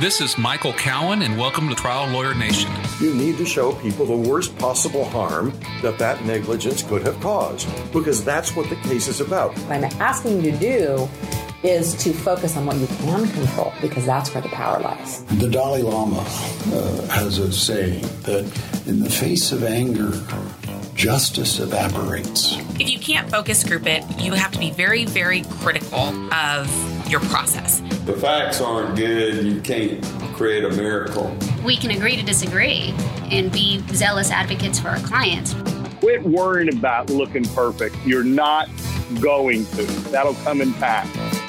This is Michael Cowen, and welcome to Trial Lawyer Nation. You need to show people the worst possible harm that that negligence could have caused, because that's what the case is about. What I'm asking you to do is to focus on what you can control, because that's where the power lies. The Dalai Lama uh, has a saying that in the face of anger, justice evaporates. If you can't focus group it, you have to be very, very critical of your process. The facts aren't good, you can't create a miracle. We can agree to disagree and be zealous advocates for our clients. Quit worrying about looking perfect. You're not going to. That'll come in time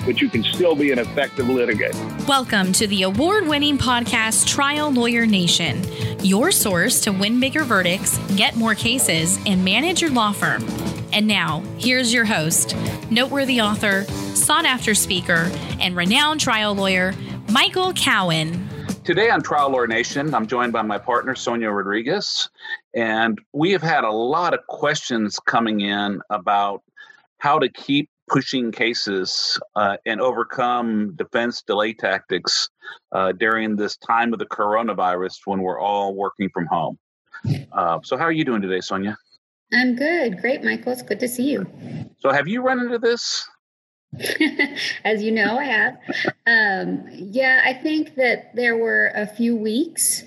but you can still be an effective litigant. Welcome to the award winning podcast Trial Lawyer Nation, your source to win bigger verdicts, get more cases, and manage your law firm. And now, here's your host, noteworthy author, sought after speaker, and renowned trial lawyer, Michael Cowen. Today on Trial Lawyer Nation, I'm joined by my partner, Sonia Rodriguez, and we have had a lot of questions coming in about how to keep pushing cases uh, and overcome defense delay tactics uh, during this time of the coronavirus when we're all working from home. Uh, so, how are you doing today, Sonia? I'm good. Great, Michael. It's good to see you. So, have you run into this? As you know, I have. Um, yeah, I think that there were a few weeks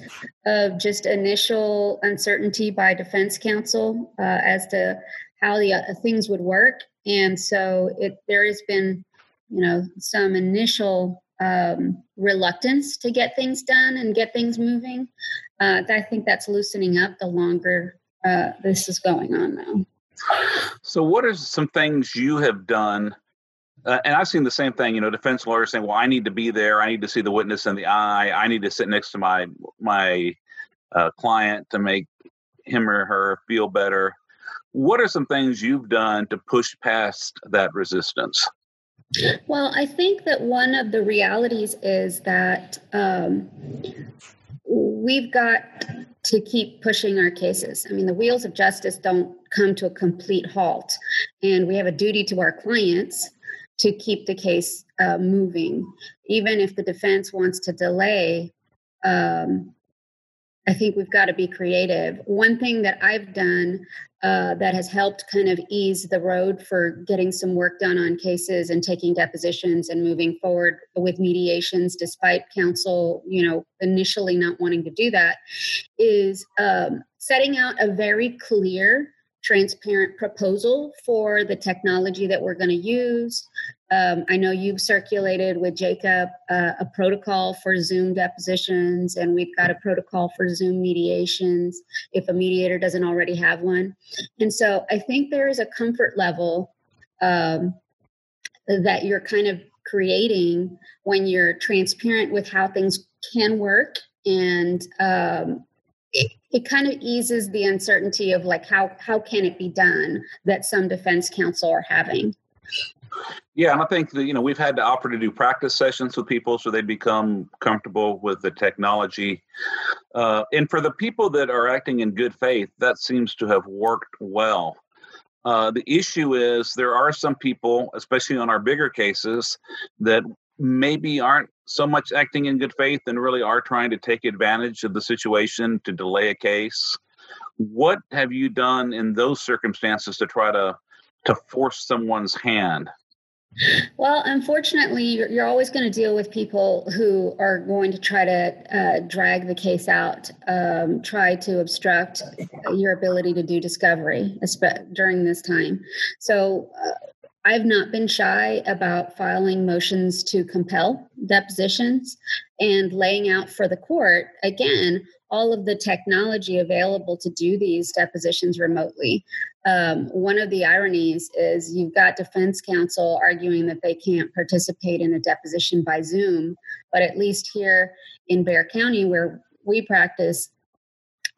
of just initial uncertainty by defense counsel uh, as to how the uh, things would work and so it there has been you know some initial um, reluctance to get things done and get things moving uh, i think that's loosening up the longer uh, this is going on now so what are some things you have done uh, and I've seen the same thing, you know, defense lawyers saying, "Well, I need to be there. I need to see the witness in the eye. I need to sit next to my my uh, client to make him or her feel better." What are some things you've done to push past that resistance? Well, I think that one of the realities is that um, we've got to keep pushing our cases. I mean, the wheels of justice don't come to a complete halt, and we have a duty to our clients to keep the case uh, moving. Even if the defense wants to delay, um, I think we've got to be creative. One thing that I've done uh, that has helped kind of ease the road for getting some work done on cases and taking depositions and moving forward with mediations, despite counsel, you know, initially not wanting to do that, is um, setting out a very clear transparent proposal for the technology that we're going to use, um, I know you've circulated with Jacob uh, a protocol for Zoom depositions, and we've got a protocol for Zoom mediations if a mediator doesn't already have one. And so I think there is a comfort level um, that you're kind of creating when you're transparent with how things can work and um, it, it, kind of eases the uncertainty of like how how can it be done that some defense counsel are having yeah, and I think that you know we've had to offer to do practice sessions with people so they become comfortable with the technology. Uh, and for the people that are acting in good faith, that seems to have worked well. Uh, the issue is there are some people, especially on our bigger cases, that maybe aren't so much acting in good faith and really are trying to take advantage of the situation to delay a case. What have you done in those circumstances to try to to force someone's hand? Well, unfortunately, you're, always going to deal with people who are going to try to uh, drag the case out, um, try to obstruct your ability to do discovery during this time. So, uh, I've not been shy about filing motions to compel depositions and laying out for the court, again, all of the technology available to do these depositions remotely. Um, one of the ironies is you've got defense counsel arguing that they can't participate in a deposition by Zoom, but at least here in Bexar County, where we practice,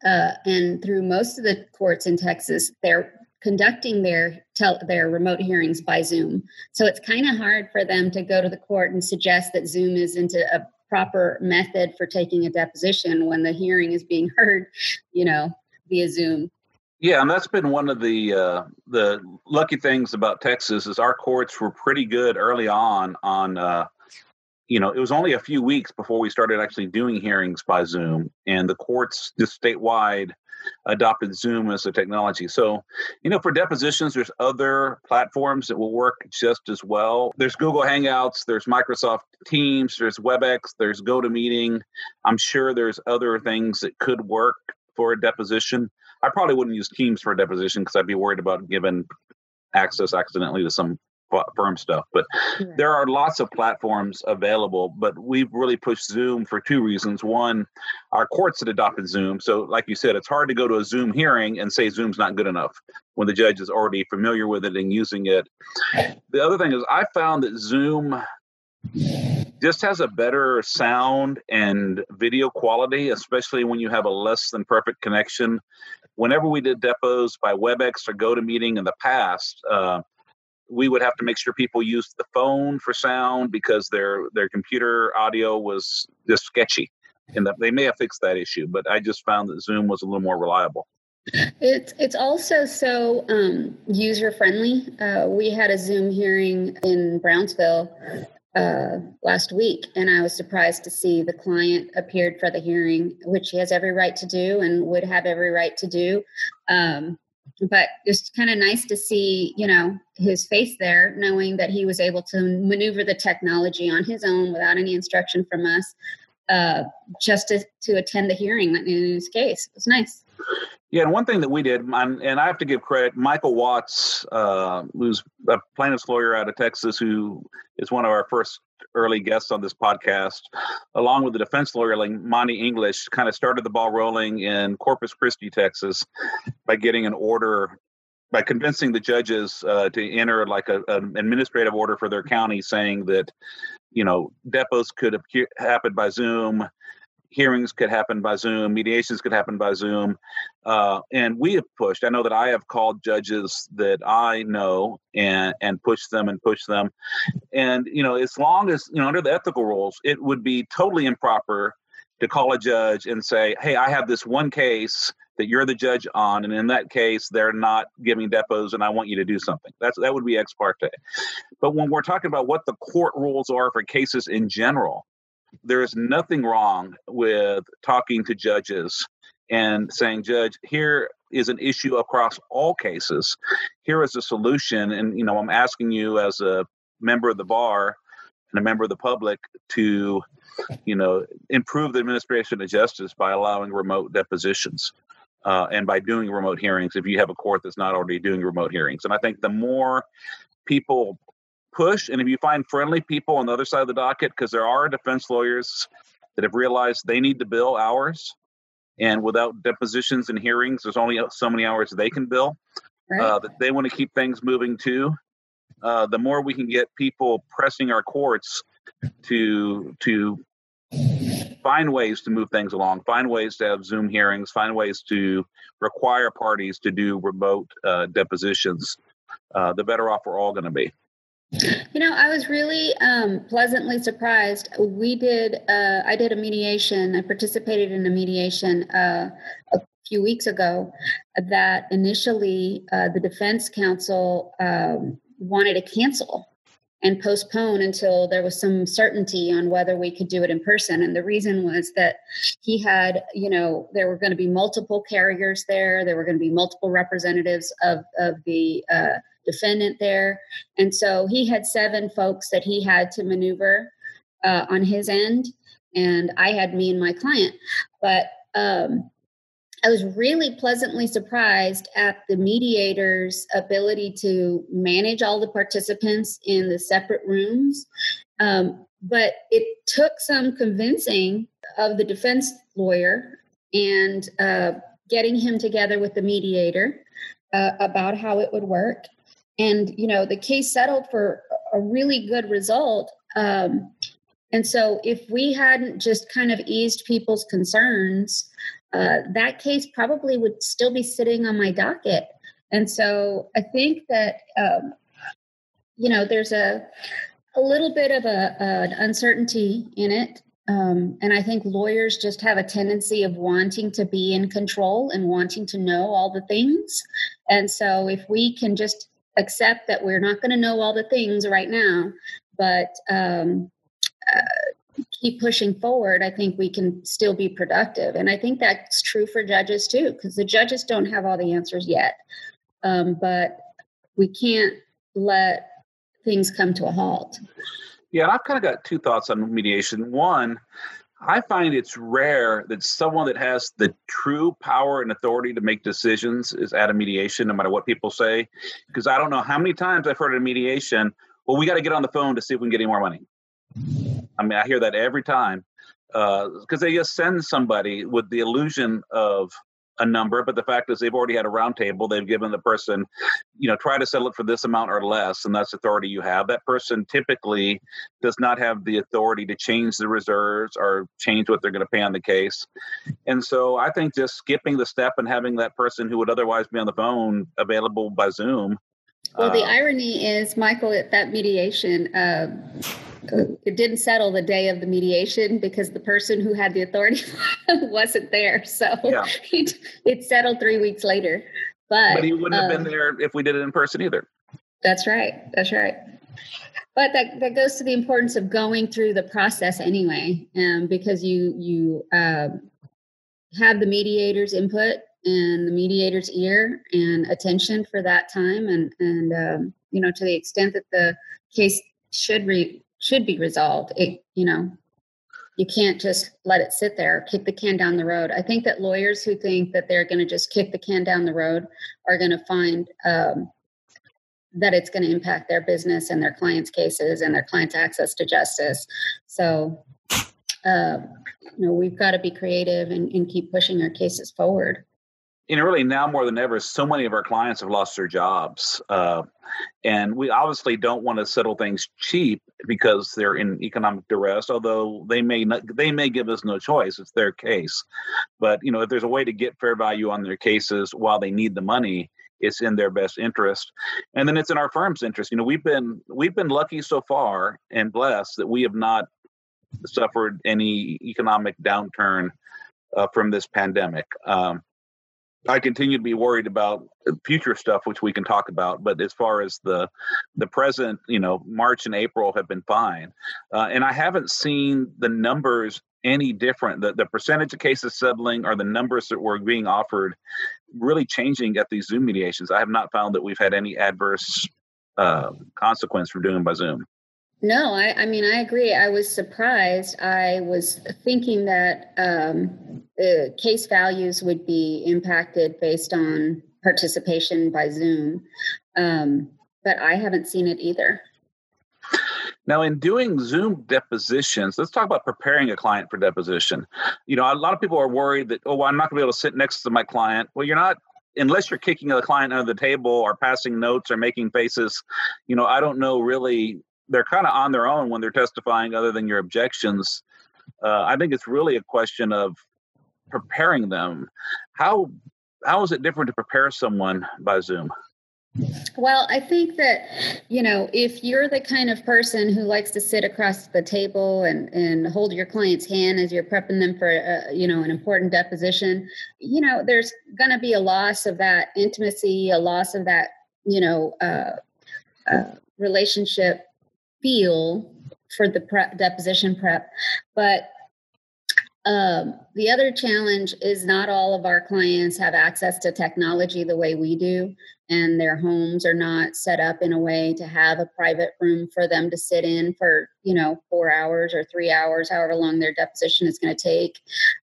uh, and through most of the courts in Texas, they're conducting their tel- their remote hearings by Zoom. So it's kind of hard for them to go to the court and suggest that Zoom isn't a, proper method for taking a deposition when the hearing is being heard, you know, via Zoom. Yeah, and that's been one of the uh, the lucky things about Texas is our courts were pretty good early on on uh, you know, it was only a few weeks before we started actually doing hearings by Zoom, and the courts just statewide adopted Zoom as a technology. So, you know, for depositions, there's other platforms that will work just as well. There's Google Hangouts, there's Microsoft Teams, there's WebEx, there's GoToMeeting. I'm sure there's other things that could work for a deposition. I probably wouldn't use Teams for a deposition because I'd be worried about giving access accidentally to some firm stuff. But right. there are lots of platforms available. But we've really pushed Zoom for two reasons. One, our courts had adopted Zoom. So, like you said, it's hard to go to a Zoom hearing and say Zoom's not good enough when the judge is already familiar with it and using it. The other thing is, I found that Zoom just has a better sound and video quality, especially when you have a less than perfect connection. Whenever we did depos by WebEx or GoToMeeting in the past, uh, we would have to make sure people used the phone for sound because their their computer audio was just sketchy and they may have fixed that issue but i just found that zoom was a little more reliable it's it's also so um, user friendly. Uh, we had a Zoom hearing in Brownsville uh, last week, and I was surprised to see the client appeared for the hearing, which he has every right to do and would have every right to do. Um, but it's kind of nice to see you know his face there knowing that he was able to maneuver the technology on his own without any instruction from us uh, just to, to attend the hearing in his case it was nice yeah, and one thing that we did, and I have to give credit, Michael Watts, uh, who's a plaintiff's lawyer out of Texas, who is one of our first early guests on this podcast, along with the defense lawyer like Monty English, kind of started the ball rolling in Corpus Christi, Texas, by getting an order, by convincing the judges uh, to enter like a, an administrative order for their county, saying that you know depos could appear, happen by Zoom hearings could happen by Zoom, mediations could happen by Zoom. Uh, and we have pushed. I know that I have called judges that I know and and pushed them and pushed them. And you know, as long as you know under the ethical rules, it would be totally improper to call a judge and say, "Hey, I have this one case that you're the judge on, and in that case, they're not giving depos, and I want you to do something." That's that would be ex parte. But when we're talking about what the court rules are for cases in general, there is nothing wrong with talking to judges and saying, Judge, here is an issue across all cases. Here is a solution. And, you know, I'm asking you as a member of the bar and a member of the public to, you know, improve the administration of justice by allowing remote depositions. Uh, and by doing remote hearings, if you have a court that's not already doing remote hearings. And I think the more people push. And if you find friendly people on the other side of the docket, because there are defense lawyers that have realized they need to bill hours, and without depositions and hearings, there's only so many hours they can bill. Right. Uh, that they want to keep things moving too. Uh, the more we can get people pressing our courts to to find ways to move things along, find ways to have Zoom hearings, find ways to require parties to do remote uh, depositions, uh, the better off we're all going to be. You know, I was really um, pleasantly surprised. We did, uh, I did a mediation, I participated in a mediation uh, a few weeks ago that initially uh, the defense counsel um, wanted to cancel and postpone until there was some certainty on whether we could do it in person. And the reason was that he had, you know, there were going to be multiple carriers there, there were going to be multiple representatives of, of the, uh, defendant there. And so he had seven folks that he had to maneuver uh, on his end. And I had me and my client. But um, I was really pleasantly surprised at the mediator's ability to manage all the participants in the separate rooms. Um, but it took some convincing of the defense lawyer and uh, getting him together with the mediator uh, about how it would work and you know the case settled for a really good result um, and so if we hadn't just kind of eased people's concerns uh, that case probably would still be sitting on my docket and so i think that um, you know there's a a little bit of a, an uncertainty in it um, and I think lawyers just have a tendency of wanting to be in control and wanting to know all the things. And so, if we can just accept that we're not going to know all the things right now, but um, uh, keep pushing forward, I think we can still be productive. And I think that's true for judges too, because the judges don't have all the answers yet. Um, but we can't let things come to a halt. Yeah, I've kind of got two thoughts on mediation. One, I find it's rare that someone that has the true power and authority to make decisions is at a mediation, no matter what people say. Because I don't know how many times I've heard a mediation, well, we got to get on the phone to see if we can get any more money. I mean, I hear that every time because uh, they just send somebody with the illusion of a number, but the fact is they've already had a roundtable. They've given the person, you know, try to settle it for this amount or less, and that's authority you have. That person typically does not have the authority to change the reserves or change what they're going to pay on the case. And so I think just skipping the step and having that person who would otherwise be on the phone available by Zoom. Well, the uh, irony is, Michael, at that mediation, uh, it didn't settle the day of the mediation because the person who had the authority wasn't there. So yeah. it, it, settled three weeks later. But, but he wouldn't have been um, there if we did it in person either. That's right. That's right. But that, that goes to the importance of going through the process anyway, um, because you you uh, have the mediator's input and the mediator's ear and attention for that time, and and um, you know to the extent that the case should re- should be resolved. It, you know, you can't just let it sit there, kick the can down the road. I think that lawyers who think that they're going to just kick the can down the road are going to find um, that it's going to impact their business and their clients' cases and their clients' access to justice. So, uh, you know, we've got to be creative and, and keep pushing our cases forward you know, really now more than ever, so many of our clients have lost their jobs. Uh, and we obviously don't want to settle things cheap because they're in economic duress, although they may not, they may give us no choice. It's their case. But, you know, if there's a way to get fair value on their cases while they need the money, it's in their best interest. And then it's in our firm's interest. You know, we've been we've been lucky so far and blessed that we have not suffered any economic downturn uh, from this pandemic. Um, I continue to be worried about future stuff, which we can talk about. But as far as the the present, you know, March and April have been fine, uh, and I haven't seen the numbers any different. The the percentage of cases settling or the numbers that were being offered really changing at these Zoom mediations. I have not found that we've had any adverse uh, consequence from doing by Zoom. No, I, I mean, I agree. I was surprised. I was thinking that um, the case values would be impacted based on participation by Zoom, um, but I haven't seen it either. Now, in doing Zoom depositions, let's talk about preparing a client for deposition. You know, a lot of people are worried that, oh, well, I'm not going to be able to sit next to my client. Well, you're not unless you're kicking the client under the table or passing notes or making faces, you know, I don't know really they're kind of on their own when they're testifying other than your objections. Uh, i think it's really a question of preparing them. How how is it different to prepare someone by zoom? Well, I think that, you know, if you're the kind of person who likes to sit across the table and, and hold your client's hand as you're prepping them for, a, you know, an important deposition, you know, there's going to be a loss of that intimacy, a loss of that, you know, uh, uh, relationship feel for the prep, deposition prep. But um, the other challenge is not all of our clients have access to technology the way we do, and their homes are not set up in a way to have a private room for them to sit in for, you know, four hours or three hours, however long their deposition is going to take.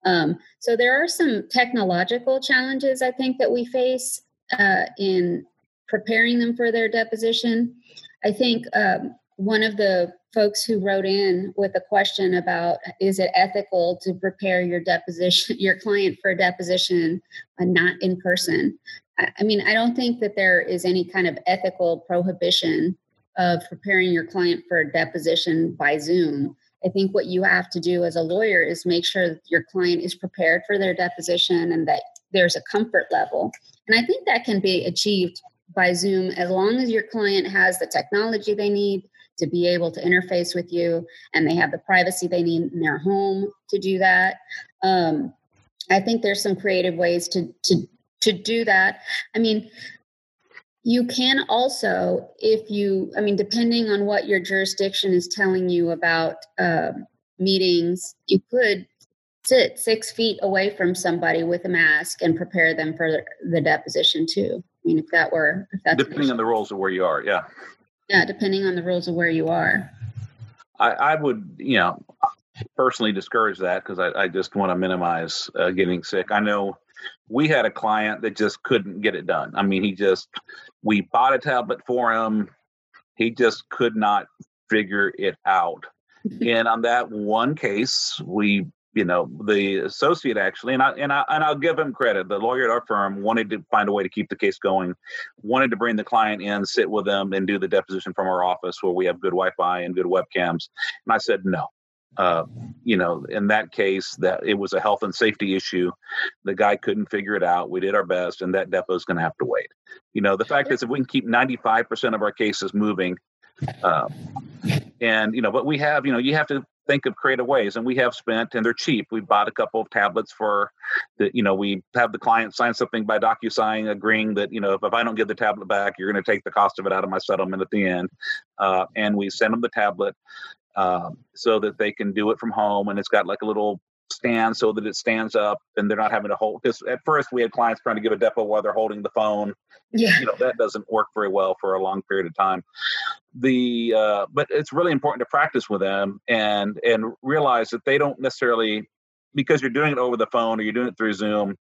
Um, so there are some technological challenges I think that we face uh, in preparing them for their deposition. I think um, one of the folks who wrote in with a question about is it ethical to prepare your deposition your client for a deposition and not in person? I, mean i don't think that there is any kind of ethical prohibition of preparing your client for a deposition by zoom. I think what you have to do as a lawyer is make sure that your client is prepared for their deposition and that there's a comfort level. And i think that can be achieved by zoom as long as your client has the technology they need to be able to interface with you and they have the privacy they need in their home to do that um, i think there's some creative ways to to to do that i mean you can also, if you, I mean, depending on what your jurisdiction is telling you about uh, meetings, you could sit six feet away from somebody with a mask and prepare them for the deposition too. I mean, if that were, if that's depending on the rules of where you are, yeah. Yeah, depending on the rules of where you are. I, I would, you know, personally discourage that because I, I, just want to minimize uh, getting sick. I know we had a client that just couldn't get it done. I mean, he just, we bought a tablet for him. He just could not figure it out. and on that one case, we you know the associate actually and I and I and I'll give him credit. The lawyer at our firm wanted to find a way to keep the case going wanted to bring the client in sit with them and do the deposition from our office where we have good Wi-Fi and good webcams. And I said no. Uh, you know in that case that it was a health and safety issue. The guy couldn't figure it out. We did our best and that depo is going to have to wait. You know the fact is if we can keep 95% of our cases moving uh, and you know but we have you know you have to think of creative ways and we have spent and they're cheap. We bought a couple of tablets for that you know we have the client sign something by docusign agreeing that you know if, if i don't give the tablet back you're going to take the cost of it out of my settlement at the end. Uh, and we send them the tablet uh, so that they can do it from home and it's got like a little stand so that it stands up and they're not having to hold because at first we had clients trying to give a depo while they're holding the phone. Yeah. You know that doesn't work very well for a long period of time. The uh, but it's really important to practice with them and and realize that they don't necessarily because you're doing it over the phone or you're doing it through zoom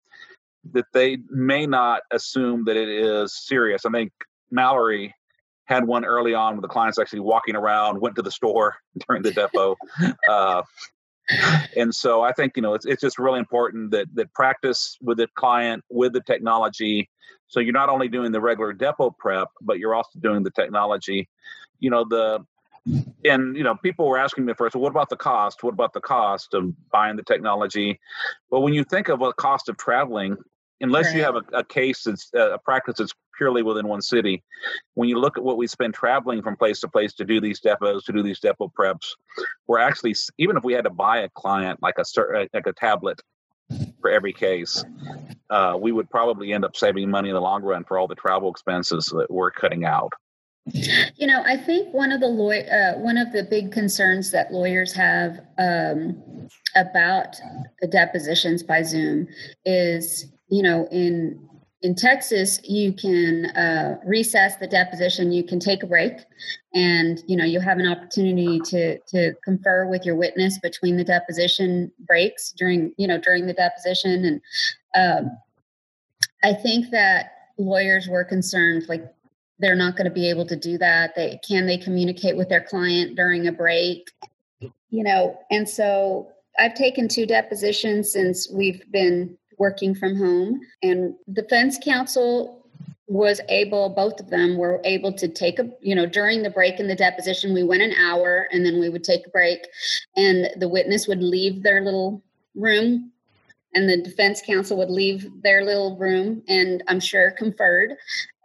that they may not assume that it is serious. I think mallory had one early on with the clients actually walking around went to the store during the depo uh, and so I think you know it's it's just really important that that practice with the client with the technology. So you're not only doing the regular depo prep, but you're also doing the technology. You know the and you know people were asking me first well, what about the cost what about the cost of buying the technology but when you think of a cost of traveling unless right. you have a, a case that's uh, a practice that's purely within one city. When you look at what we spend traveling from place to place to do these depos to do these depo preps, we're actually even if we had to buy a client like a uh, like a tablet for every case, uh, we would probably end up saving money in the long run for all the travel expenses that we're cutting out. You know, I think one of the law- uh, one of the big concerns that lawyers have um, about the depositions by Zoom is, you know, in in Texas, you can uh, recess the deposition. You can take a break, and you know you have an opportunity to to confer with your witness between the deposition breaks during you know during the deposition. And um, I think that lawyers were concerned, like they're not going to be able to do that. They can they communicate with their client during a break, you know. And so I've taken two depositions since we've been working from home. And defense counsel was able both of them were able to take a you know during the break in the deposition we went an hour and then we would take a break and the witness would leave their little room and the defense counsel would leave their little room and i'm sure conferred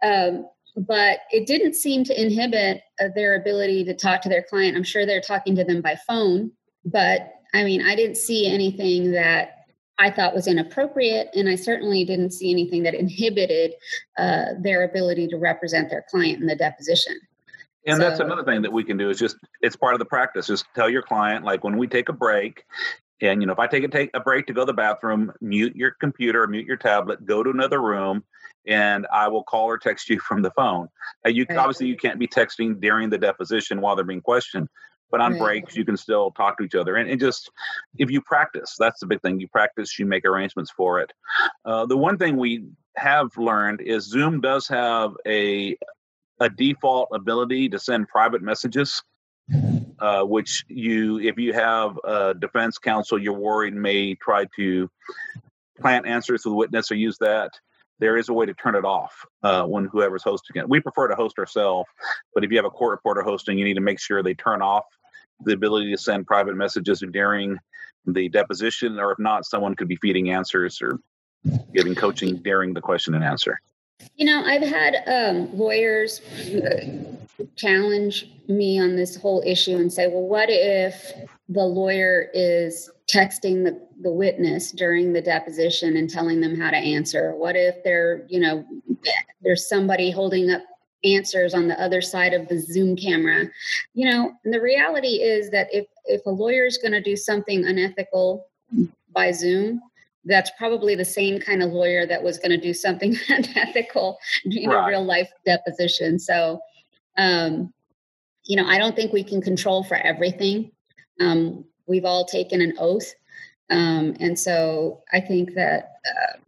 um, but it didn't seem to inhibit uh, their ability to talk to their client i'm sure they're talking to them by phone but i mean i didn't see anything that I thought was inappropriate, and I certainly didn't see anything that inhibited uh, their ability to represent their client in the deposition. And so, that's another thing that we can do is just it's part of the practice. Just tell your client like when we take a break, and you know if I take a take a break to go to the bathroom, mute your computer, mute your tablet, go to another room, and I will call or text you from the phone. Uh, you right. obviously you can't be texting during the deposition while they're being questioned, but on right. breaks you can still talk to each other and, and, just if you practice that's the big thing you practice you make arrangements for it uh, the one thing we have learned is zoom does have a a default ability to send private messages uh, which you if you have a defense counsel you're worried may try to plant answers to the witness or use that there is a way to turn it off uh, when whoever's hosting it. We prefer to host ourselves, but if you have a court reporter hosting, you need to make sure they turn off the ability to send private messages during the deposition, or if not, someone could be feeding answers or giving coaching during the question and answer. You know, I've had um, lawyers challenge me on this whole issue and say, well, what if the lawyer is texting the, the witness during the deposition and telling them how to answer? What if they're, you know, there's somebody holding up answers on the other side of the Zoom camera. You know, the reality is that if if a lawyer is going to do something unethical by Zoom, that's probably the same kind of lawyer that was going to do something unethical in right. a real life deposition. So, um, you know, I don't think we can control for everything. Um, we've all taken an oath, um, and so I think that uh,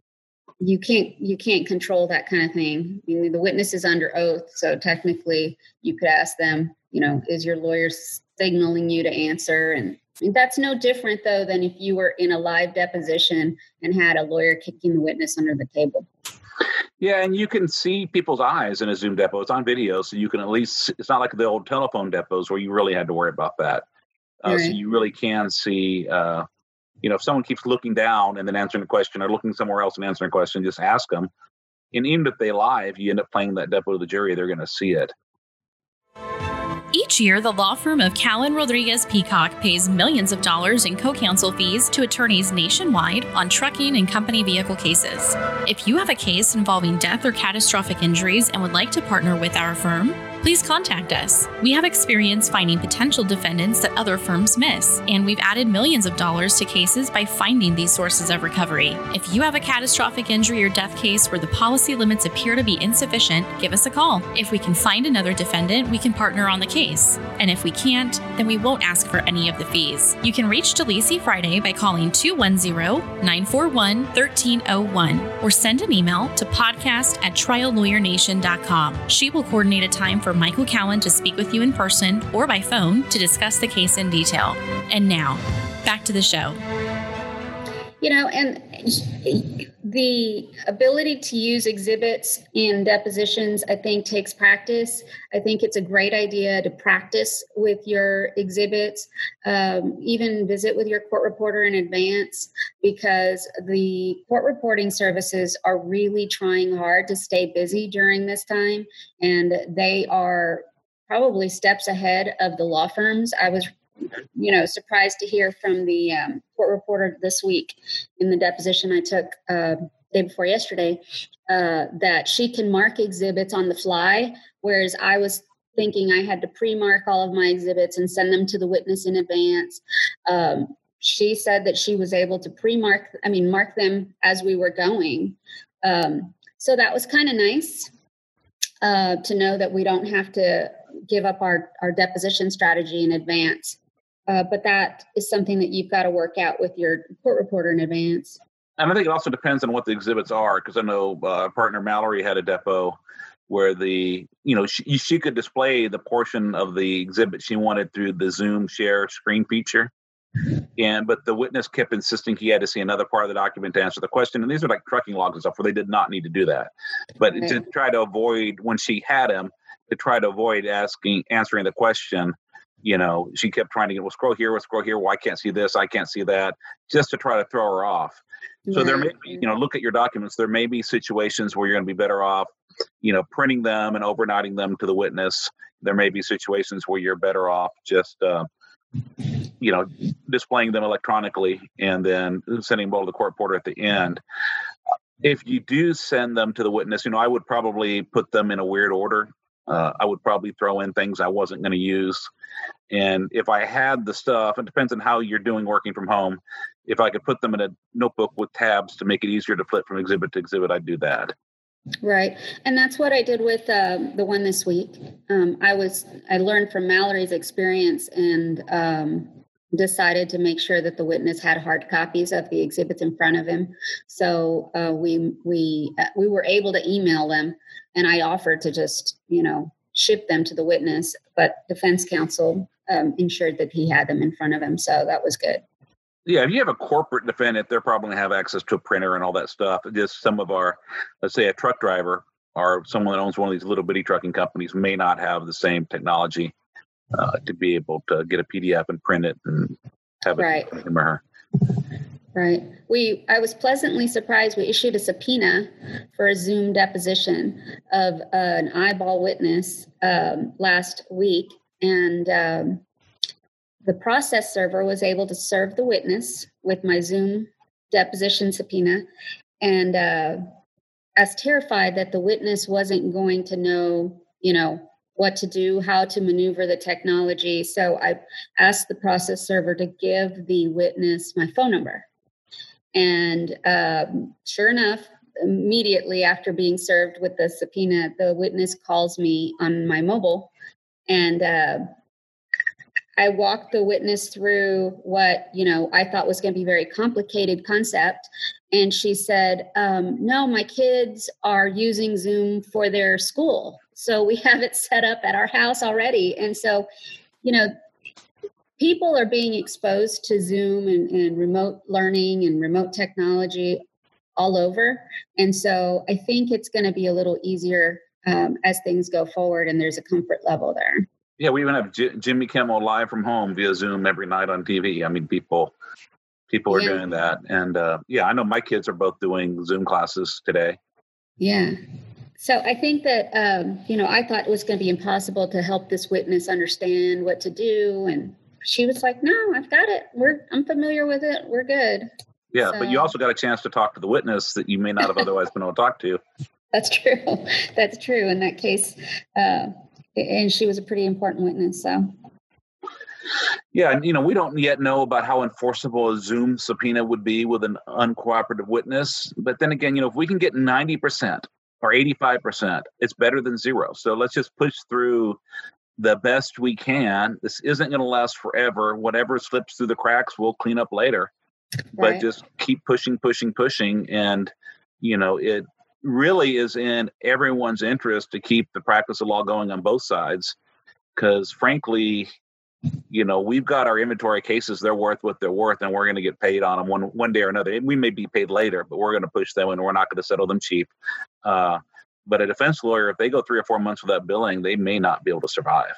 you can't you can't control that kind of thing. I mean, the witness is under oath, so technically you could ask them, you know, is your lawyer signaling you to answer? And that's no different though than if you were in a live deposition and had a lawyer kicking the witness under the table. Yeah, and you can see people's eyes in a Zoom depo. It's on video, so you can at least. It's not like the old telephone depos where you really had to worry about that. Uh, right. So you really can see. Uh, you know, if someone keeps looking down and then answering a question, or looking somewhere else and answering a question, just ask them. And even if they lie, if you end up playing that depo to the jury, they're going to see it. Each year, the law firm of Cowen Rodriguez Peacock pays millions of dollars in co counsel fees to attorneys nationwide on trucking and company vehicle cases. If you have a case involving death or catastrophic injuries and would like to partner with our firm, please contact us. We have experience finding potential defendants that other firms miss, and we've added millions of dollars to cases by finding these sources of recovery. If you have a catastrophic injury or death case where the policy limits appear to be insufficient, give us a call. If we can find another defendant, we can partner on the case. And if we can't, then we won't ask for any of the fees. You can reach Delisi Friday by calling 210 941 1301 or send an email to podcast at triallawyernation.com. She will coordinate a time for Michael Cowen to speak with you in person or by phone to discuss the case in detail. And now, back to the show. You know, and the ability to use exhibits in depositions, I think, takes practice. I think it's a great idea to practice with your exhibits, um, even visit with your court reporter in advance, because the court reporting services are really trying hard to stay busy during this time, and they are probably steps ahead of the law firms. I was you know surprised to hear from the um, court reporter this week in the deposition I took uh, day before yesterday uh, that she can mark exhibits on the fly, whereas I was thinking I had to pre-mark all of my exhibits and send them to the witness in advance. Um, she said that she was able to pre-mark, I mean, mark them as we were going. Um, so that was kind of nice uh, to know that we don't have to give up our, our deposition strategy in advance. Uh, but that is something that you've got to work out with your court reporter in advance. And I think it also depends on what the exhibits are, because I know uh, partner Mallory had a depo where the you know she, she could display the portion of the exhibit she wanted through the Zoom share screen feature. And but the witness kept insisting he had to see another part of the document to answer the question. And these are like trucking logs and stuff where they did not need to do that. But okay. to try to avoid when she had him, to try to avoid asking answering the question, you know, she kept trying to get, well, scroll here, well, scroll here. Well, I can't see this, I can't see that, just to try to throw her off. So there may be, you know, look at your documents. There may be situations where you're going to be better off, you know, printing them and overnighting them to the witness. There may be situations where you're better off just, uh, you know, displaying them electronically and then sending them to the court reporter at the end. If you do send them to the witness, you know, I would probably put them in a weird order. Uh, I would probably throw in things I wasn't going to use. And if I had the stuff, it depends on how you're doing working from home. If I could put them in a notebook with tabs to make it easier to flip from exhibit to exhibit, I'd do that. Right, and that's what I did with uh, the one this week. Um, I was I learned from Mallory's experience and um, decided to make sure that the witness had hard copies of the exhibits in front of him. So uh, we we uh, we were able to email them, and I offered to just you know ship them to the witness, but defense counsel um, ensured that he had them in front of him. So that was good. Yeah, if you have a corporate defendant, they're probably going to have access to a printer and all that stuff. Just some of our, let's say, a truck driver or someone that owns one of these little bitty trucking companies may not have the same technology uh, to be able to get a PDF and print it and have it right. him or her. Right. We I was pleasantly surprised. We issued a subpoena for a Zoom deposition of uh, an eyeball witness um, last week, and um, the process server was able to serve the witness with my Zoom deposition subpoena. And uh, I was terrified that the witness wasn't going to know you know, what to do, how to maneuver the technology. So I asked the process server to give the witness my phone number. And um, sure enough, immediately after being served with the subpoena, the witness calls me on my mobile. And uh, I walked the witness through what, you know, I thought was going to be very complicated concept. And she said, um, no, my kids are using Zoom for their school. So we have it set up at our house already. And so, you know, people are being exposed to Zoom and, and remote learning and remote technology all over. And so I think it's going to be a little easier um, as things go forward and there's a comfort level there. Yeah, we even have J- Jimmy Kimmel live from home via Zoom every night on TV. I mean, people people are yeah. doing that, and uh, yeah, I know my kids are both doing Zoom classes today. Yeah, so I think that um, you know I thought it was going to be impossible to help this witness understand what to do, and she was like, "No, I've got it. We're I'm familiar with it. We're good." Yeah, so, but you also got a chance to talk to the witness that you may not have otherwise been able to talk to. That's true. That's true in that case, uh, and she was a pretty important witness. So. Yeah, and you know, we don't yet know about how enforceable a Zoom subpoena would be with an uncooperative witness. But then again, you know, if we can get 90% or 85%, it's better than zero. So let's just push through the best we can. This isn't going to last forever. Whatever slips through the cracks, we'll clean up later. Right. But just keep pushing, pushing, pushing. And, you know, it really is in everyone's interest to keep the practice of law going on both sides. Because frankly, you know, we've got our inventory cases, they're worth what they're worth, and we're going to get paid on them one, one day or another. We may be paid later, but we're going to push them and we're not going to settle them cheap. Uh, but a defense lawyer, if they go three or four months without billing, they may not be able to survive.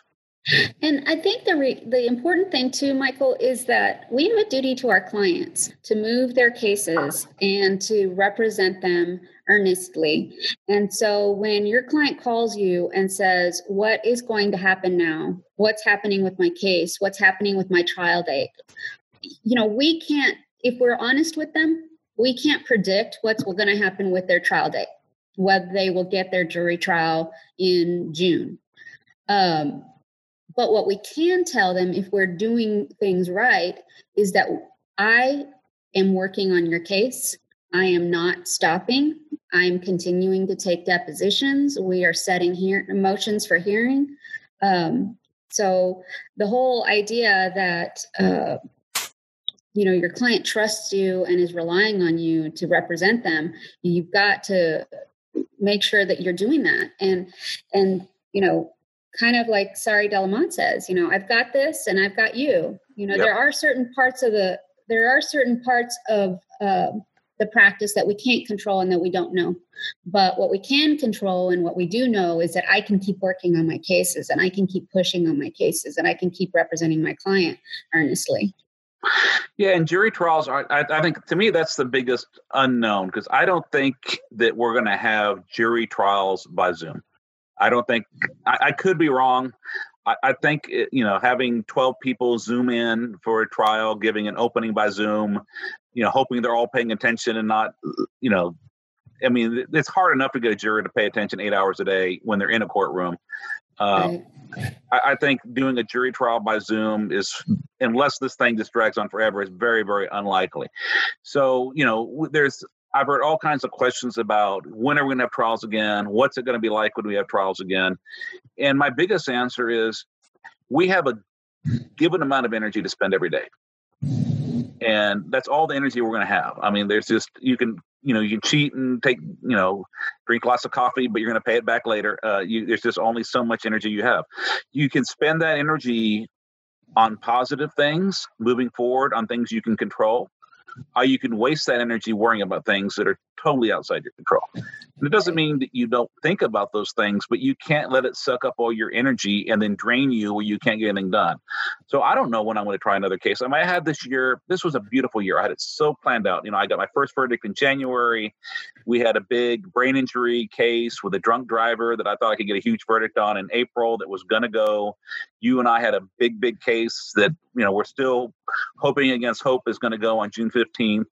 And I think the re- the important thing too, Michael, is that we have a duty to our clients to move their cases and to represent them earnestly. And so when your client calls you and says, "What is going to happen now? What's happening with my case? What's happening with my trial date?" You know, we can't. If we're honest with them, we can't predict what's going to happen with their trial date, whether they will get their jury trial in June. Um, but what we can tell them if we're doing things right is that I am working on your case. I am not stopping. I'm continuing to take depositions. We are setting here motions for hearing. Um, so the whole idea that uh, you know your client trusts you and is relying on you to represent them, you've got to make sure that you're doing that. And and you know kind of like Sari de la Motte says, you know, I've got this and I've got you. You know, yep. there are certain parts of the there are certain parts of uh, the practice that we can't control and that we don't know. But what we can control and what we do know is that I can keep working on my cases and I can keep pushing on my cases and I can keep representing my client earnestly. Yeah, and jury trials are, I, I think to me, that's the biggest unknown because I don't think that we're going to have jury trials by Zoom. I don't think I, I could be wrong. I, think it, you know having twelve people zoom in for a trial, giving an opening by Zoom, you know, hoping they're all paying attention and not, you know, I mean, it's hard enough to get a jury to pay attention eight hours a day when they're in a courtroom. Uh, right. I, I, think doing a jury trial by Zoom is, unless this thing just drags on forever, is very, very unlikely. So, you know, there's I've heard all kinds of questions about when are we going to have trials again? What's it going to be like when we have trials again? And my biggest answer is we have a given amount of energy to spend every day. And that's all the energy we're going to have. I mean, there's just, you can, you know, you can cheat and take, you know, drink lots of coffee, but you're going to pay it back later. Uh, you, there's just only so much energy you have. You can spend that energy on positive things, moving forward on things you can control uh, you can waste that energy worrying about things that are totally outside your control. And it doesn't mean that you don't think about those things, but you can't let it suck up all your energy and then drain you where you can't get anything done. So I don't know when I'm going to try another case. I mean, I had this year, this was a beautiful year. I had it so planned out. You know, I got my first verdict in January. We had a big brain injury case with a drunk driver that I thought I could get a huge verdict on in April that was going to go. You and I had a big, big case that, you know, we're still hoping against hope is going to go on June 15th.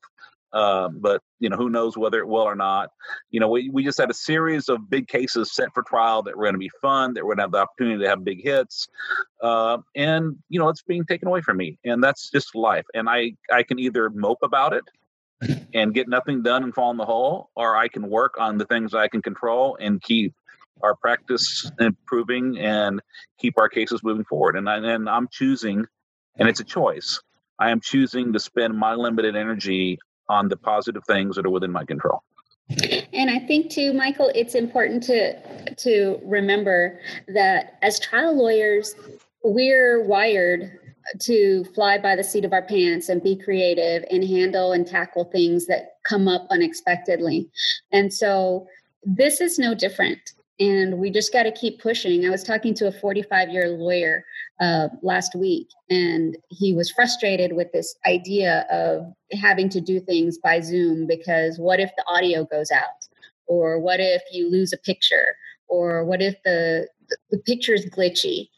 uh, but you know who knows whether it will or not. You know, we, we just had a series of big cases set for trial that were going to be fun, that we're going to have the opportunity to have big hits, uh, and you know it's being taken away from me, and that's just life. And I I can either mope about it and get nothing done and fall in the hole, or I can work on the things I can control and keep our practice improving and keep our cases moving forward. And, I, and I'm choosing, and it's a choice. I am choosing to spend my limited energy on the positive things that are within my control. And I think too, Michael, it's important to to remember that as trial lawyers, we're wired to fly by the seat of our pants and be creative and handle and tackle things that come up unexpectedly. And so this is no different and we just got to keep pushing. I was talking to a 45 year lawyer uh, last week, and he was frustrated with this idea of having to do things by Zoom because what if the audio goes out? Or what if you lose a picture? Or what if the, the picture is glitchy?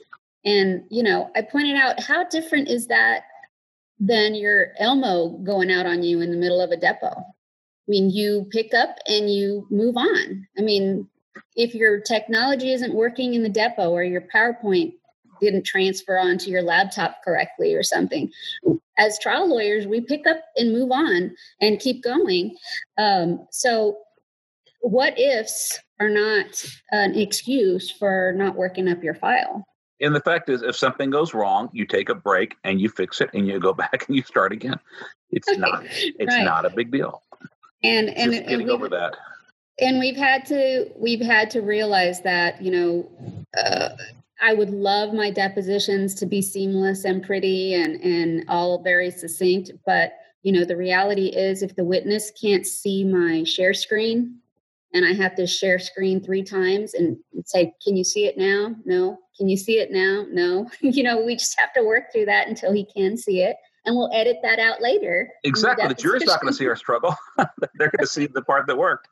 And, you know, I pointed out how different is that than your Elmo going out on you in the middle of a depo? I mean, you pick up and you move on. I mean, if your technology isn't working in the depo or your PowerPoint didn't transfer onto your laptop correctly or something. As trial lawyers, we pick up and move on and keep going. Um, so, what ifs are not an excuse for not working up your file. And the fact is, if something goes wrong, you take a break and you fix it, and you go back and you start again. It's not. It's right. not a big deal. And and, Just getting and over that and we've had to we've had to realize that you know uh, i would love my depositions to be seamless and pretty and and all very succinct but you know the reality is if the witness can't see my share screen and i have to share screen three times and say can you see it now? No. Can you see it now? No. You know we just have to work through that until he can see it and we'll edit that out later exactly. The jury's not going to see our struggle. They're going to see the part that worked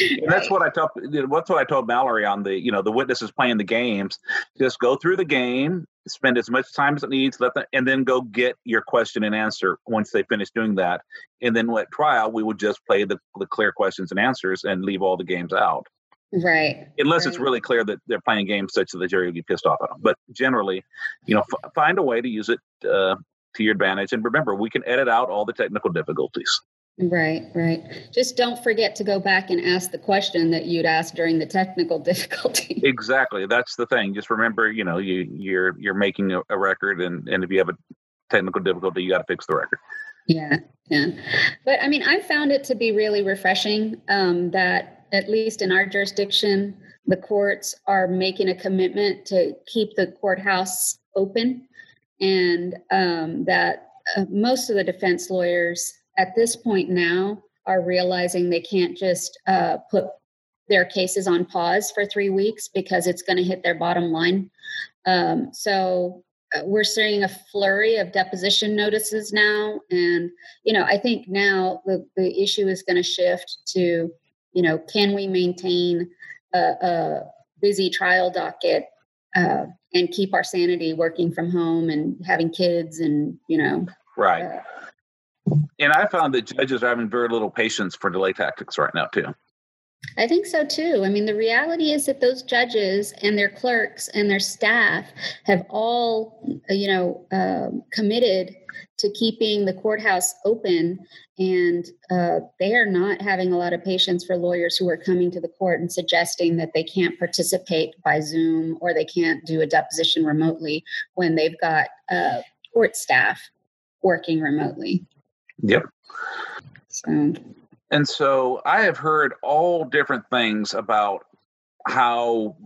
and that's what I told. What's what I told Mallory on the you know the witnesses playing the games. Just go through the game, spend as much time as it needs, let them, and then go get your question and answer once they finish doing that. And then at trial, we would just play the, the clear questions and answers and leave all the games out. Right. Unless right. it's really clear that they're playing games such that the jury would be pissed off at them. But generally, you know, f- find a way to use it uh, to your advantage. And remember, we can edit out all the technical difficulties. Right, right. Just don't forget to go back and ask the question that you'd asked during the technical difficulty. exactly. That's the thing. Just remember, you know, you you're you're making a, a record and and if you have a technical difficulty, you got to fix the record. Yeah, yeah. But I mean, I found it to be really refreshing um, that at least in our jurisdiction, the courts are making a commitment to keep the courthouse open, and um, that uh, most of the defense lawyers at this point now are realizing they can't just uh, put their cases on pause for three weeks because it's going to hit their bottom line. Um, so uh, we're seeing a flurry of deposition notices now, and you know I think now the the issue is going to shift to you know can we maintain a, a busy trial docket uh, and keep our sanity working from home and having kids and you know right. Uh, and I found that judges are having very little patience for delay tactics right now, too. I think so too. I mean, the reality is that those judges and their clerks and their staff have all, you know, uh, committed to keeping the courthouse open, and uh, they are not having a lot of patience for lawyers who are coming to the court and suggesting that they can't participate by Zoom or they can't do a deposition remotely when they've got uh, court staff working remotely. Yep. So. And so I have heard all different things about how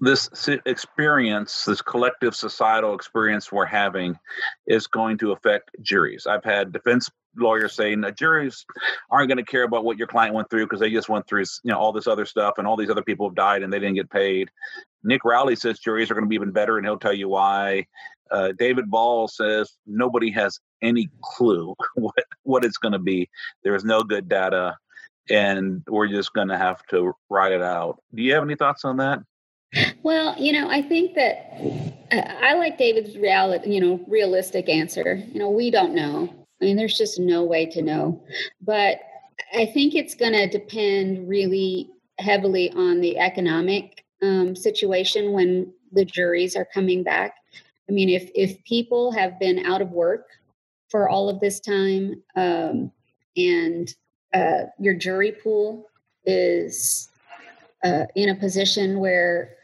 this experience, this collective societal experience we're having, is going to affect juries. I've had defense lawyers saying that juries aren't going to care about what your client went through because they just went through you know all this other stuff and all these other people have died and they didn't get paid. Nick Rowley says juries are going to be even better and he'll tell you why. Uh, David Ball says nobody has any clue what what it's going to be. There is no good data, and we're just going to have to write it out. Do you have any thoughts on that? Well, you know, I think that uh, I like David's reality, you know, realistic answer. You know, we don't know. I mean, there's just no way to know. But I think it's going to depend really heavily on the economic um, situation when the juries are coming back. I mean, if if people have been out of work for all of this time, um, and uh, your jury pool is uh, in a position where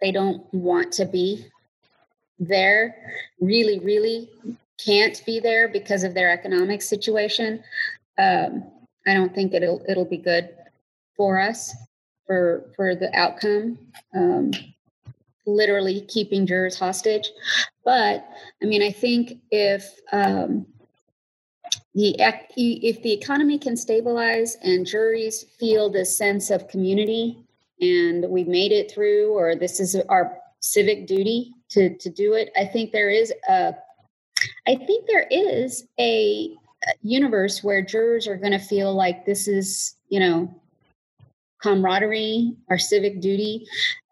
they don't want to be there, really, really can't be there because of their economic situation, um, I don't think it'll it'll be good for us for for the outcome. Um, literally keeping jurors hostage, but I mean, I think if um, the if the economy can stabilize and juries feel this sense of community and we've made it through, or this is our civic duty to to do it, I think there is a I think there is a universe where jurors are going to feel like this is, you know, camaraderie, our civic duty.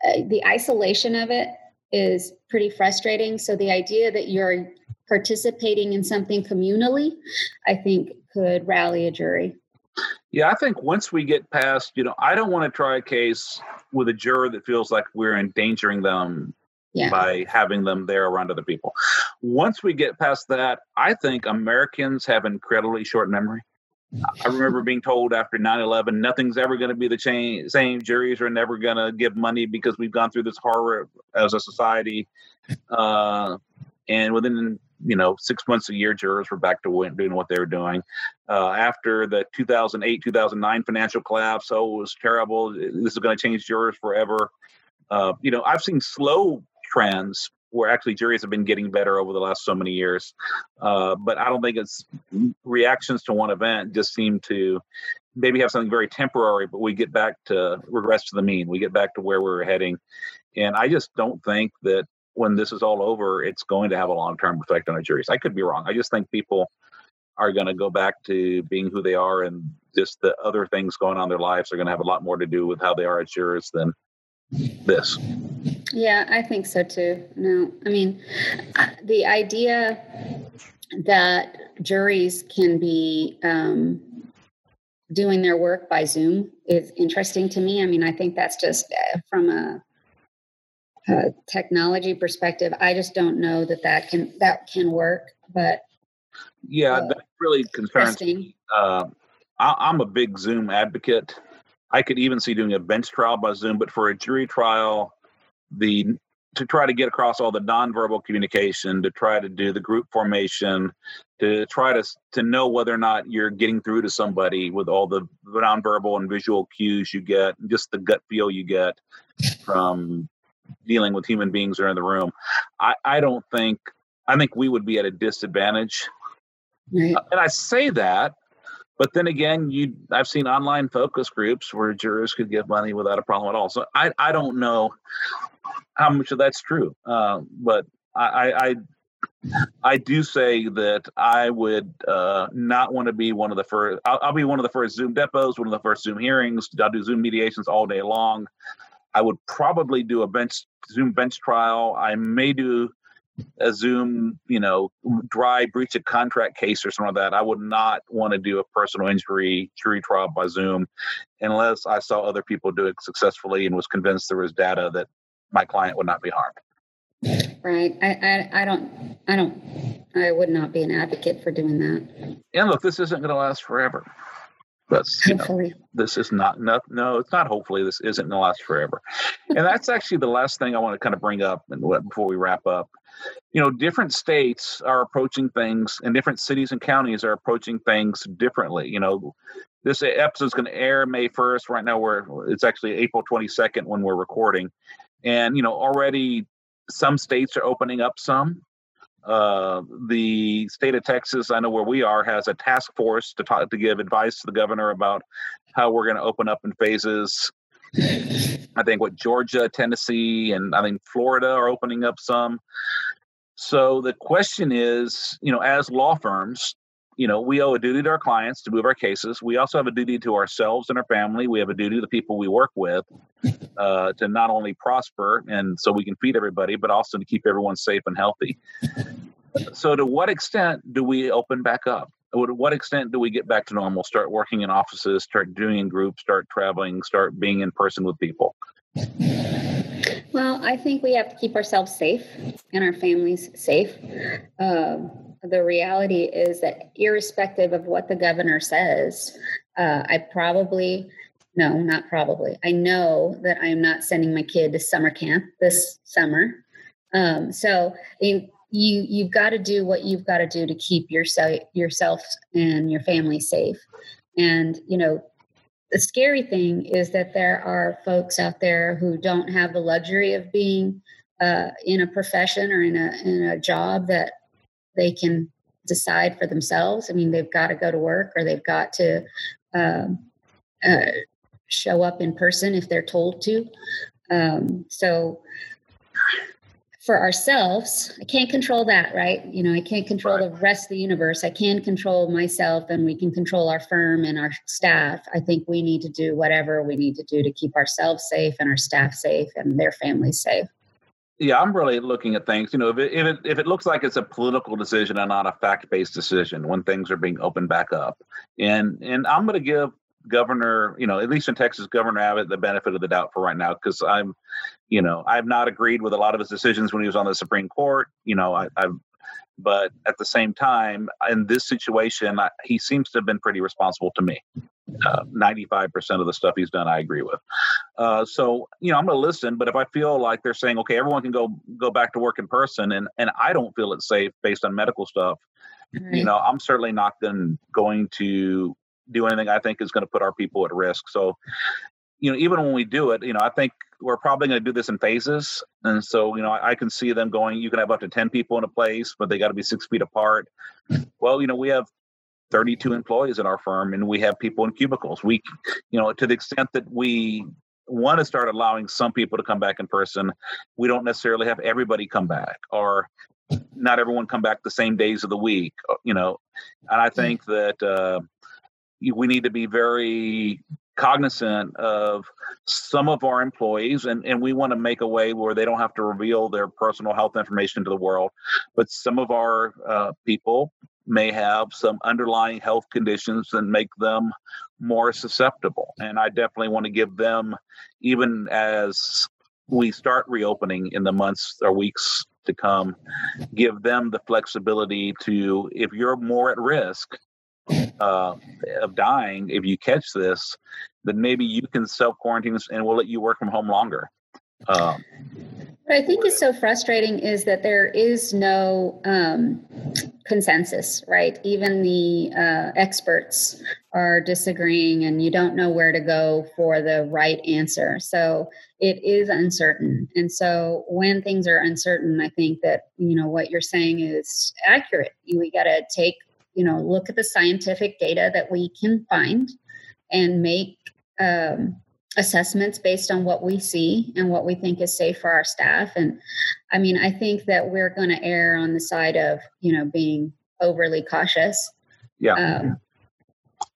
Uh, the isolation of it is pretty frustrating. So the idea that you're participating in something communally, I think could rally a jury. Yeah, I think once we get past, you know, I don't want to try a case with a juror that feels like we're endangering them yeah. by having them there around other people. Once we get past that, I think Americans have incredibly short memory. I remember being told after 9 11, nothing's ever going to be the same. Juries are never going to give money because we've gone through this horror as a society. Uh, and within, you know, six months, a year, jurors were back to doing what they were doing. Uh, after the 2008, 2009 financial collapse, oh, it was terrible. This is going to change jurors forever. Uh, you know, I've seen slow trends where actually juries have been getting better over the last so many years. Uh, but I don't think it's reactions to one event just seem to maybe have something very temporary, but we get back to regress to the mean. We get back to where we are heading. And I just don't think that when this is all over, it's going to have a long term effect on our juries. I could be wrong. I just think people are going to go back to being who they are and just the other things going on in their lives are going to have a lot more to do with how they are as jurors than this. Yeah, I think so too. No, I mean, the idea that juries can be um, doing their work by Zoom is interesting to me. I mean, I think that's just uh, from a, a technology perspective. I just don't know that that can that can work. But yeah, uh, that really concerns me. Uh, I, I'm a big Zoom advocate. I could even see doing a bench trial by Zoom, but for a jury trial, the to try to get across all the nonverbal communication, to try to do the group formation, to try to to know whether or not you're getting through to somebody with all the nonverbal and visual cues you get, just the gut feel you get from dealing with human beings that are in the room. I, I don't think I think we would be at a disadvantage. Right. And I say that but then again, you I've seen online focus groups where jurors could give money without a problem at all. So I, I don't know how much of that's true. Uh, but I, I I do say that I would uh, not want to be one of the first. I'll, I'll, be one of the first Zoom depos, one of the first Zoom hearings. I'll do Zoom mediations all day long. I would probably do a bench Zoom bench trial. I may do a Zoom, you know, dry breach of contract case or something like that. I would not want to do a personal injury jury trial by Zoom unless I saw other people do it successfully and was convinced there was data that my client would not be harmed. Right. I, I, I don't, I don't, I would not be an advocate for doing that. And look, this isn't going to last forever. That's hopefully. Know, this is not, no, no, it's not hopefully this isn't going to last forever. and that's actually the last thing I want to kind of bring up and before we wrap up you know different states are approaching things and different cities and counties are approaching things differently. You know this episode is going to air may 1st right now we're it's actually april 22nd when we're recording. And you know already some states are opening up some. Uh, the state of texas i know where we are has a task force to talk to give advice to the governor about how we're going to open up in phases I think what Georgia, Tennessee, and I think Florida are opening up some. So the question is, you know, as law firms, you know, we owe a duty to our clients to move our cases. We also have a duty to ourselves and our family. We have a duty to the people we work with uh, to not only prosper and so we can feed everybody, but also to keep everyone safe and healthy. so to what extent do we open back up? To what extent do we get back to normal? Start working in offices, start doing groups, start traveling, start being in person with people. Well, I think we have to keep ourselves safe and our families safe. Um, the reality is that, irrespective of what the governor says, uh, I probably, no, not probably, I know that I'm not sending my kid to summer camp this summer. Um, so, you you've got to do what you've got to do to keep yourself yourself and your family safe. And you know, the scary thing is that there are folks out there who don't have the luxury of being uh, in a profession or in a in a job that they can decide for themselves. I mean, they've got to go to work or they've got to um, uh, show up in person if they're told to. Um, so for ourselves, I can't control that, right? You know, I can't control right. the rest of the universe. I can control myself and we can control our firm and our staff. I think we need to do whatever we need to do to keep ourselves safe and our staff safe and their families safe. Yeah, I'm really looking at things. You know, if it, if it if it looks like it's a political decision and not a fact-based decision when things are being opened back up, and and I'm going to give Governor, you know, at least in Texas, Governor Abbott the benefit of the doubt for right now because I'm, you know, I've not agreed with a lot of his decisions when he was on the Supreme Court. You know, I, I've but at the same time, in this situation, I, he seems to have been pretty responsible to me. Uh, 95% of the stuff he's done, I agree with. Uh, so, you know, I'm going to listen, but if I feel like they're saying, okay, everyone can go go back to work in person, and and I don't feel it's safe based on medical stuff, you know, I'm certainly not then going to do anything I think is going to put our people at risk. So, you know, even when we do it, you know, I think we're probably going to do this in phases. And so, you know, I, I, can see them going, you can have up to 10 people in a place, but they got to be six feet apart. Well, you know, we have 32 employees in our firm and we have people in cubicles. We, you know, to the extent that we want to start allowing some people to come back in person, we don't necessarily have everybody come back or not everyone come back the same days of the week, uh, you know. And I think that, uh, we need to be very cognizant of some of our employees and, and we want to make a way where they don't have to reveal their personal health information to the world. But some of our uh, people may have some underlying health conditions that make them more susceptible and i definitely want to give them even as we start reopening in the months or weeks to come give them the flexibility to if you're more at risk uh, of dying if you catch this, then maybe you can self quarantine and we'll let you work from home longer. Um, what I think is so frustrating is that there is no um, consensus, right? Even the uh, experts are disagreeing, and you don't know where to go for the right answer. So it is uncertain. And so when things are uncertain, I think that you know what you're saying is accurate. We got to take you know look at the scientific data that we can find and make um, assessments based on what we see and what we think is safe for our staff. And i mean i think that we're going to err on the side of you know being overly cautious. Yeah. Um,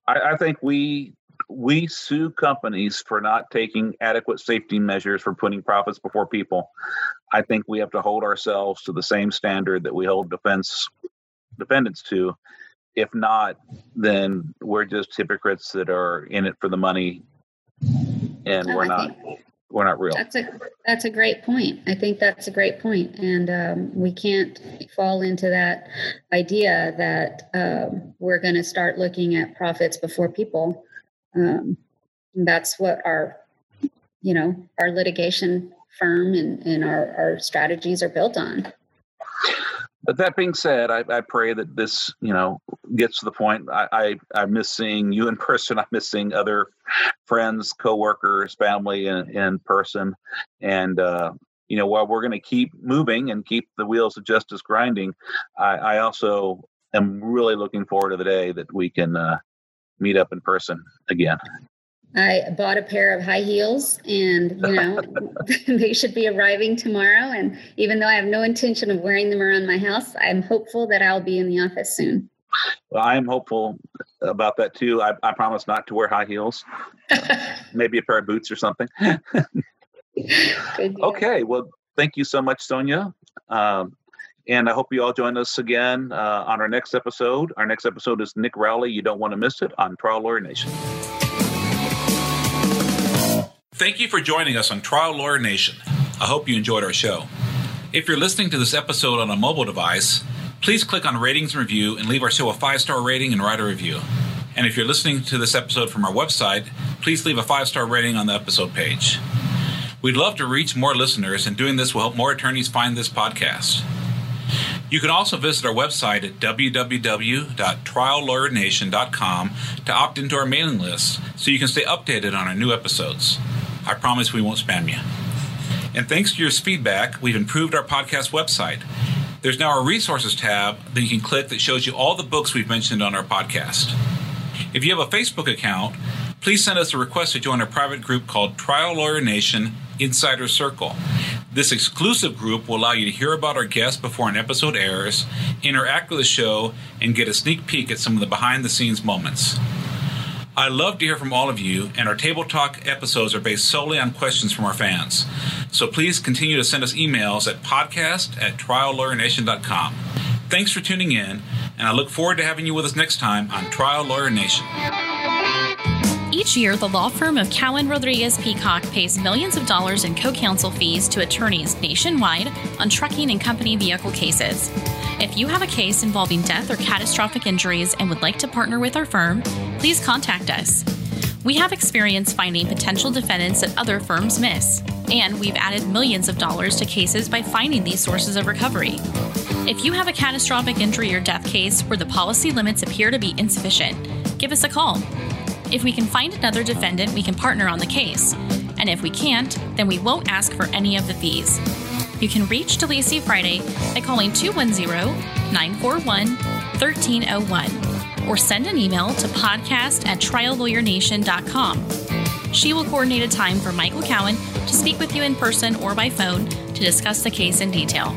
I, I think we we sue companies for not taking adequate safety measures for putting profits before people. I think we have to hold ourselves to the same standard that we hold defense defendants to if not, then we're just hypocrites that are in it for the money, and we're not we're not real. That's a that's a great point. I think that's a great point, and um, we can't fall into that idea that um, we're going to start looking at profits before people. Um, that's what our you know our litigation firm and, and our, our strategies are built on. But that being said, I, I, pray that this, you know, gets to the point. I, I, I miss seeing you in person. I miss seeing other friends, coworkers, family in, in person. And, uh, you know, while we're going to keep moving and keep the wheels of justice grinding, I, I also am really looking forward to the day that we can uh, meet up in person again. I bought a pair of high heels and, you know, they should be arriving tomorrow. And even though I have no intention of wearing them around my house, I'm hopeful that I'll be in the office soon. Well, I am hopeful about that too. I, I promise not to wear high heels, maybe a pair of boots or something. okay. Well, thank you so much, Sonia. Um, And I hope you all join us again uh, on our next episode. Our next episode is Nick Rowley. You don't want to miss it on Trial Lawyer Nation. Thank you for joining us on Trial Lawyer Nation. I hope you enjoyed our show. If you're listening to this episode on a mobile device, please click on ratings and review and leave our show a five star rating and write a review. And if you're listening to this episode from our website, please leave a five star rating on the episode page. We'd love to reach more listeners, and doing this will help more attorneys find this podcast. You can also visit our website at www.triallawyernation.com to opt into our mailing list so you can stay updated on our new episodes. I promise we won't spam you. And thanks to your feedback, we've improved our podcast website. There's now a resources tab that you can click that shows you all the books we've mentioned on our podcast. If you have a Facebook account, please send us a request to join a private group called Trial Lawyer Nation Insider Circle. This exclusive group will allow you to hear about our guests before an episode airs, interact with the show, and get a sneak peek at some of the behind the scenes moments. I love to hear from all of you, and our Table Talk episodes are based solely on questions from our fans. So please continue to send us emails at podcast at triallawyernation.com. Thanks for tuning in, and I look forward to having you with us next time on Trial Lawyer Nation. Each year, the law firm of Cowen Rodriguez Peacock pays millions of dollars in co counsel fees to attorneys nationwide on trucking and company vehicle cases. If you have a case involving death or catastrophic injuries and would like to partner with our firm, please contact us. We have experience finding potential defendants that other firms miss, and we've added millions of dollars to cases by finding these sources of recovery. If you have a catastrophic injury or death case where the policy limits appear to be insufficient, give us a call. If we can find another defendant, we can partner on the case. And if we can't, then we won't ask for any of the fees. You can reach DeLacy Friday by calling 210 941 1301 or send an email to podcast at triallawyernation.com. She will coordinate a time for Michael Cowen to speak with you in person or by phone to discuss the case in detail.